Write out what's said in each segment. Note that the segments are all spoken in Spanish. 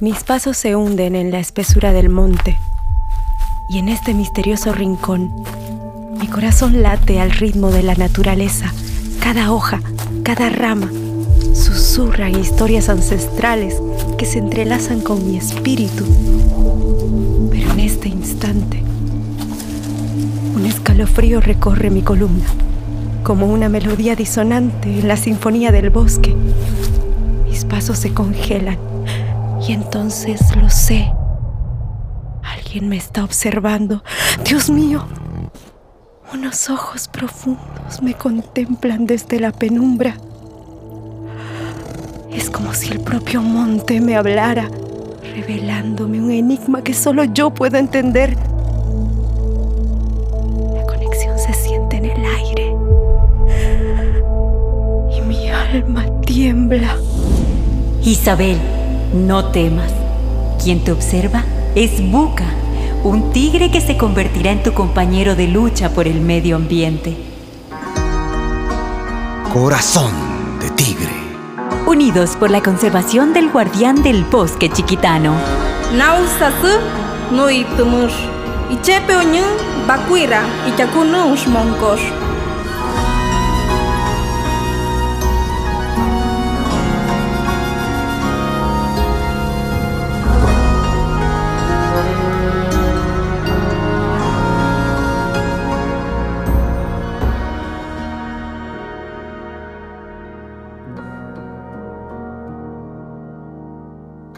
Mis pasos se hunden en la espesura del monte y en este misterioso rincón mi corazón late al ritmo de la naturaleza. Cada hoja, cada rama susurran historias ancestrales que se entrelazan con mi espíritu. Pero en este instante, un escalofrío recorre mi columna, como una melodía disonante en la sinfonía del bosque. Mis pasos se congelan y entonces lo sé. Alguien me está observando. Dios mío, unos ojos profundos me contemplan desde la penumbra. Es como si el propio monte me hablara, revelándome un enigma que solo yo puedo entender. La conexión se siente en el aire y mi alma tiembla. Isabel, no temas. Quien te observa es Buca un tigre que se convertirá en tu compañero de lucha por el medio ambiente. Corazón de tigre. Unidos por la conservación del guardián del bosque chiquitano. Nausasu nui tumur. Ichepe oñu bakuira.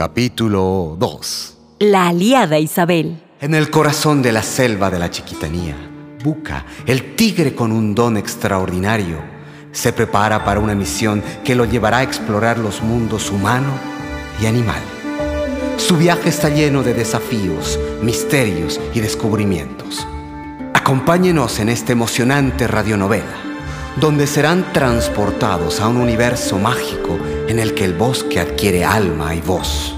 Capítulo 2 La aliada Isabel. En el corazón de la selva de la chiquitanía, Buca, el tigre con un don extraordinario, se prepara para una misión que lo llevará a explorar los mundos humano y animal. Su viaje está lleno de desafíos, misterios y descubrimientos. Acompáñenos en esta emocionante radionovela, donde serán transportados a un universo mágico en el que el bosque adquiere alma y voz.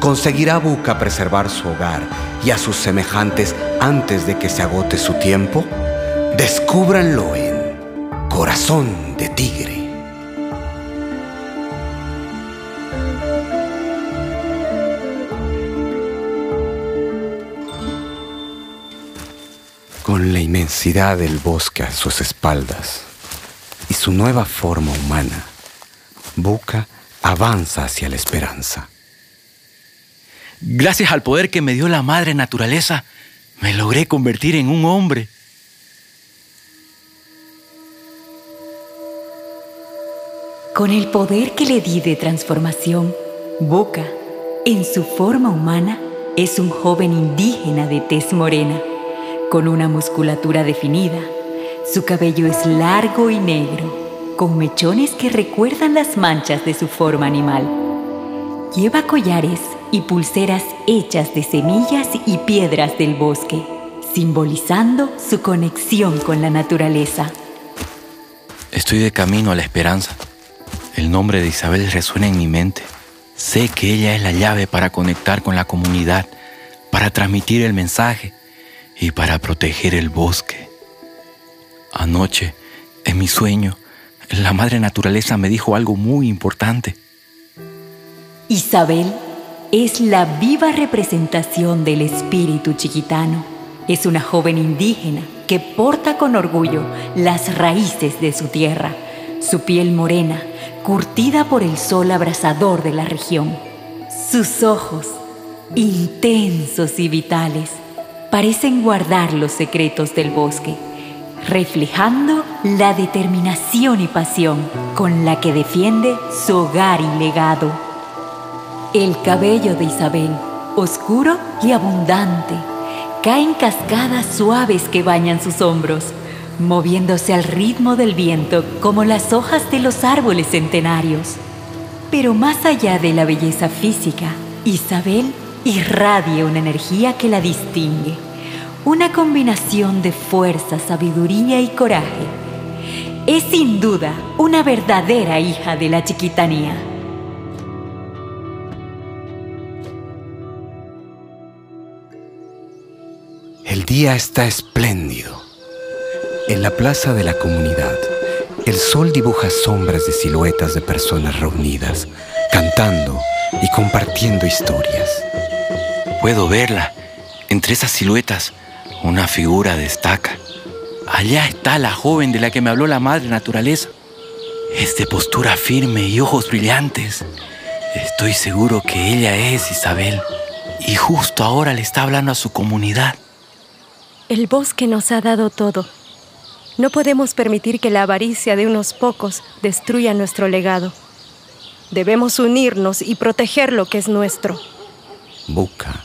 ¿Conseguirá Buca preservar su hogar y a sus semejantes antes de que se agote su tiempo? Descúbranlo en Corazón de Tigre. Con la inmensidad del bosque a sus espaldas y su nueva forma humana, Buca avanza hacia la esperanza. Gracias al poder que me dio la madre naturaleza, me logré convertir en un hombre. Con el poder que le di de transformación, Boca, en su forma humana, es un joven indígena de tez morena, con una musculatura definida. Su cabello es largo y negro, con mechones que recuerdan las manchas de su forma animal. Lleva collares y pulseras hechas de semillas y piedras del bosque, simbolizando su conexión con la naturaleza. Estoy de camino a la esperanza. El nombre de Isabel resuena en mi mente. Sé que ella es la llave para conectar con la comunidad, para transmitir el mensaje y para proteger el bosque. Anoche, en mi sueño, la madre naturaleza me dijo algo muy importante. Isabel es la viva representación del espíritu chiquitano. Es una joven indígena que porta con orgullo las raíces de su tierra, su piel morena, curtida por el sol abrasador de la región. Sus ojos, intensos y vitales, parecen guardar los secretos del bosque, reflejando la determinación y pasión con la que defiende su hogar y legado. El cabello de Isabel, oscuro y abundante, cae en cascadas suaves que bañan sus hombros, moviéndose al ritmo del viento como las hojas de los árboles centenarios. Pero más allá de la belleza física, Isabel irradia una energía que la distingue, una combinación de fuerza, sabiduría y coraje. Es sin duda una verdadera hija de la chiquitanía. El día está espléndido. En la plaza de la comunidad, el sol dibuja sombras de siluetas de personas reunidas, cantando y compartiendo historias. Puedo verla. Entre esas siluetas, una figura destaca. Allá está la joven de la que me habló la madre naturaleza. Es de postura firme y ojos brillantes. Estoy seguro que ella es Isabel. Y justo ahora le está hablando a su comunidad. El bosque nos ha dado todo. No podemos permitir que la avaricia de unos pocos destruya nuestro legado. Debemos unirnos y proteger lo que es nuestro. Buca,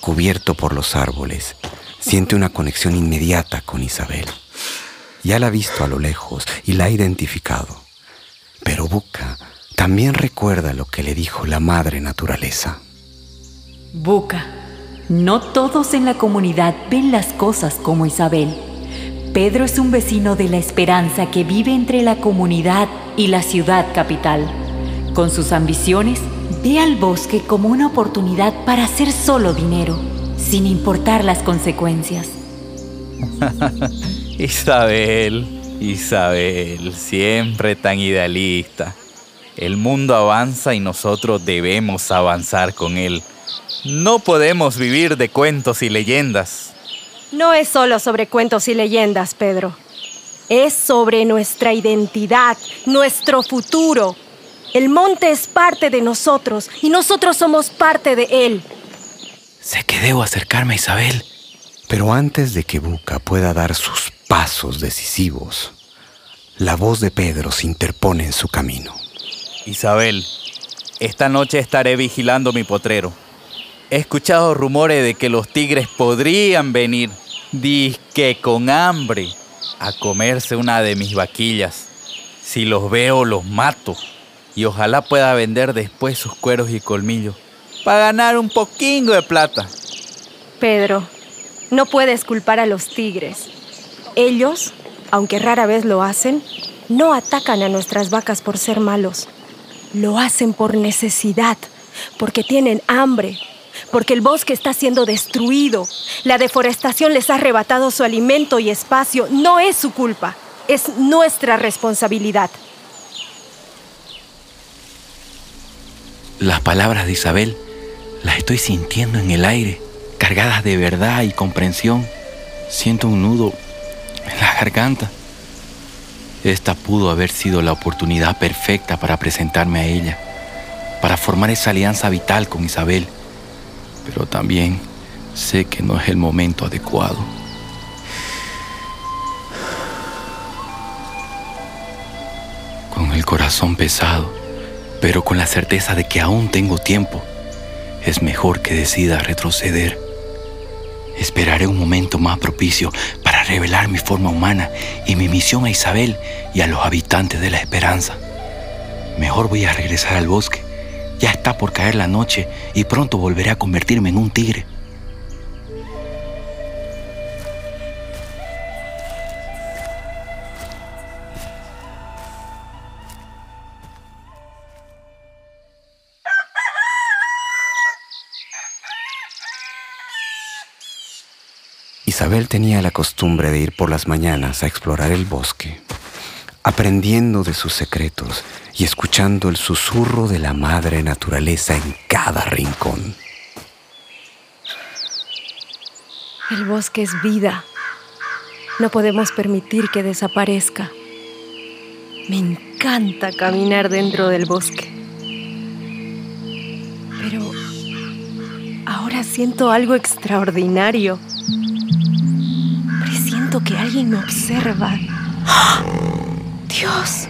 cubierto por los árboles, siente una conexión inmediata con Isabel. Ya la ha visto a lo lejos y la ha identificado. Pero Buca también recuerda lo que le dijo la madre naturaleza. Buca, no todos en la comunidad ven las cosas como Isabel. Pedro es un vecino de la esperanza que vive entre la comunidad y la ciudad capital. Con sus ambiciones, ve al bosque como una oportunidad para hacer solo dinero, sin importar las consecuencias. Isabel, Isabel, siempre tan idealista. El mundo avanza y nosotros debemos avanzar con él. No podemos vivir de cuentos y leyendas. No es solo sobre cuentos y leyendas, Pedro. Es sobre nuestra identidad, nuestro futuro. El monte es parte de nosotros y nosotros somos parte de él. Sé que debo acercarme a Isabel. Pero antes de que Buca pueda dar sus pasos decisivos, la voz de Pedro se interpone en su camino. Isabel, esta noche estaré vigilando mi potrero. He escuchado rumores de que los tigres podrían venir, disque con hambre, a comerse una de mis vaquillas. Si los veo, los mato. Y ojalá pueda vender después sus cueros y colmillos para ganar un poquingo de plata. Pedro, no puedes culpar a los tigres. Ellos, aunque rara vez lo hacen, no atacan a nuestras vacas por ser malos. Lo hacen por necesidad, porque tienen hambre, porque el bosque está siendo destruido. La deforestación les ha arrebatado su alimento y espacio. No es su culpa, es nuestra responsabilidad. Las palabras de Isabel las estoy sintiendo en el aire, cargadas de verdad y comprensión. Siento un nudo en la garganta. Esta pudo haber sido la oportunidad perfecta para presentarme a ella, para formar esa alianza vital con Isabel. Pero también sé que no es el momento adecuado. Con el corazón pesado, pero con la certeza de que aún tengo tiempo, es mejor que decida retroceder. Esperaré un momento más propicio para revelar mi forma humana y mi misión a Isabel y a los habitantes de la esperanza. Mejor voy a regresar al bosque. Ya está por caer la noche y pronto volveré a convertirme en un tigre. Isabel tenía la costumbre de ir por las mañanas a explorar el bosque, aprendiendo de sus secretos y escuchando el susurro de la madre naturaleza en cada rincón. El bosque es vida. No podemos permitir que desaparezca. Me encanta caminar dentro del bosque. Pero ahora siento algo extraordinario que alguien me observa. Dios,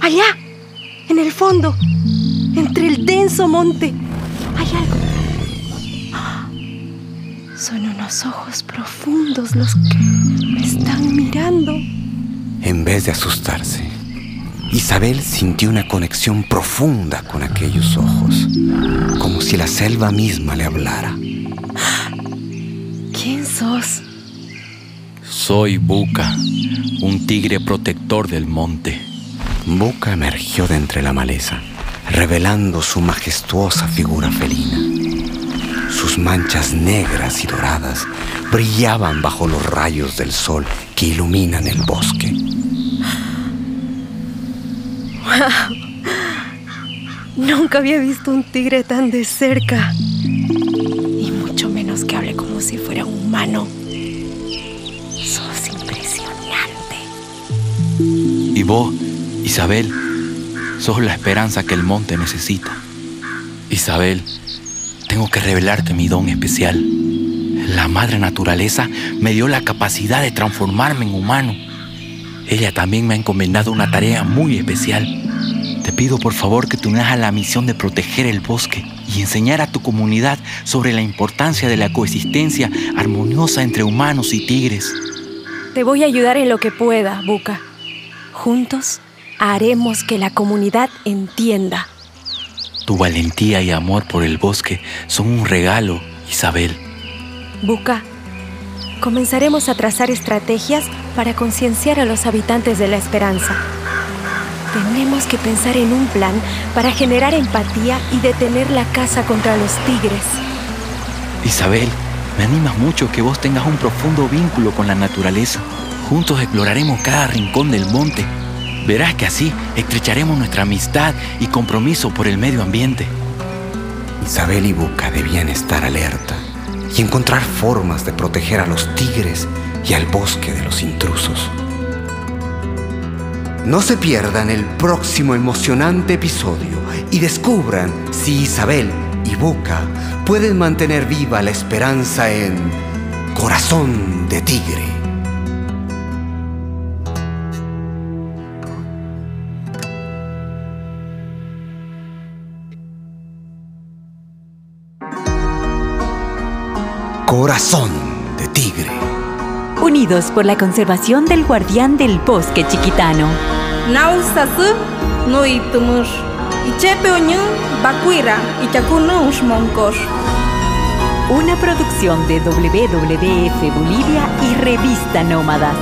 allá, en el fondo, entre el denso monte, hay algo. Son unos ojos profundos los que me están mirando. En vez de asustarse, Isabel sintió una conexión profunda con aquellos ojos, como si la selva misma le hablara. ¿Quién sos? Soy Buca, un tigre protector del monte. Buca emergió de entre la maleza, revelando su majestuosa figura felina. Sus manchas negras y doradas brillaban bajo los rayos del sol que iluminan el bosque. Nunca había visto un tigre tan de cerca. Y mucho menos que hable como si fuera humano. Y vos, Isabel, sos la esperanza que el monte necesita. Isabel, tengo que revelarte mi don especial. La madre naturaleza me dio la capacidad de transformarme en humano. Ella también me ha encomendado una tarea muy especial. Te pido por favor que te unas a la misión de proteger el bosque y enseñar a tu comunidad sobre la importancia de la coexistencia armoniosa entre humanos y tigres. Te voy a ayudar en lo que pueda, Buca. Juntos haremos que la comunidad entienda. Tu valentía y amor por el bosque son un regalo, Isabel. Buca, comenzaremos a trazar estrategias para concienciar a los habitantes de la esperanza. Tenemos que pensar en un plan para generar empatía y detener la caza contra los tigres. Isabel, me animas mucho que vos tengas un profundo vínculo con la naturaleza. Juntos exploraremos cada rincón del monte. Verás que así estrecharemos nuestra amistad y compromiso por el medio ambiente. Isabel y Buca debían estar alerta y encontrar formas de proteger a los tigres y al bosque de los intrusos. No se pierdan el próximo emocionante episodio y descubran si Isabel y Buca pueden mantener viva la esperanza en Corazón de Tigre. Corazón de Tigre. Unidos por la conservación del guardián del bosque chiquitano. Nausasu. Ichepe oñu bakuira. Una producción de WWF Bolivia y Revista Nómadas.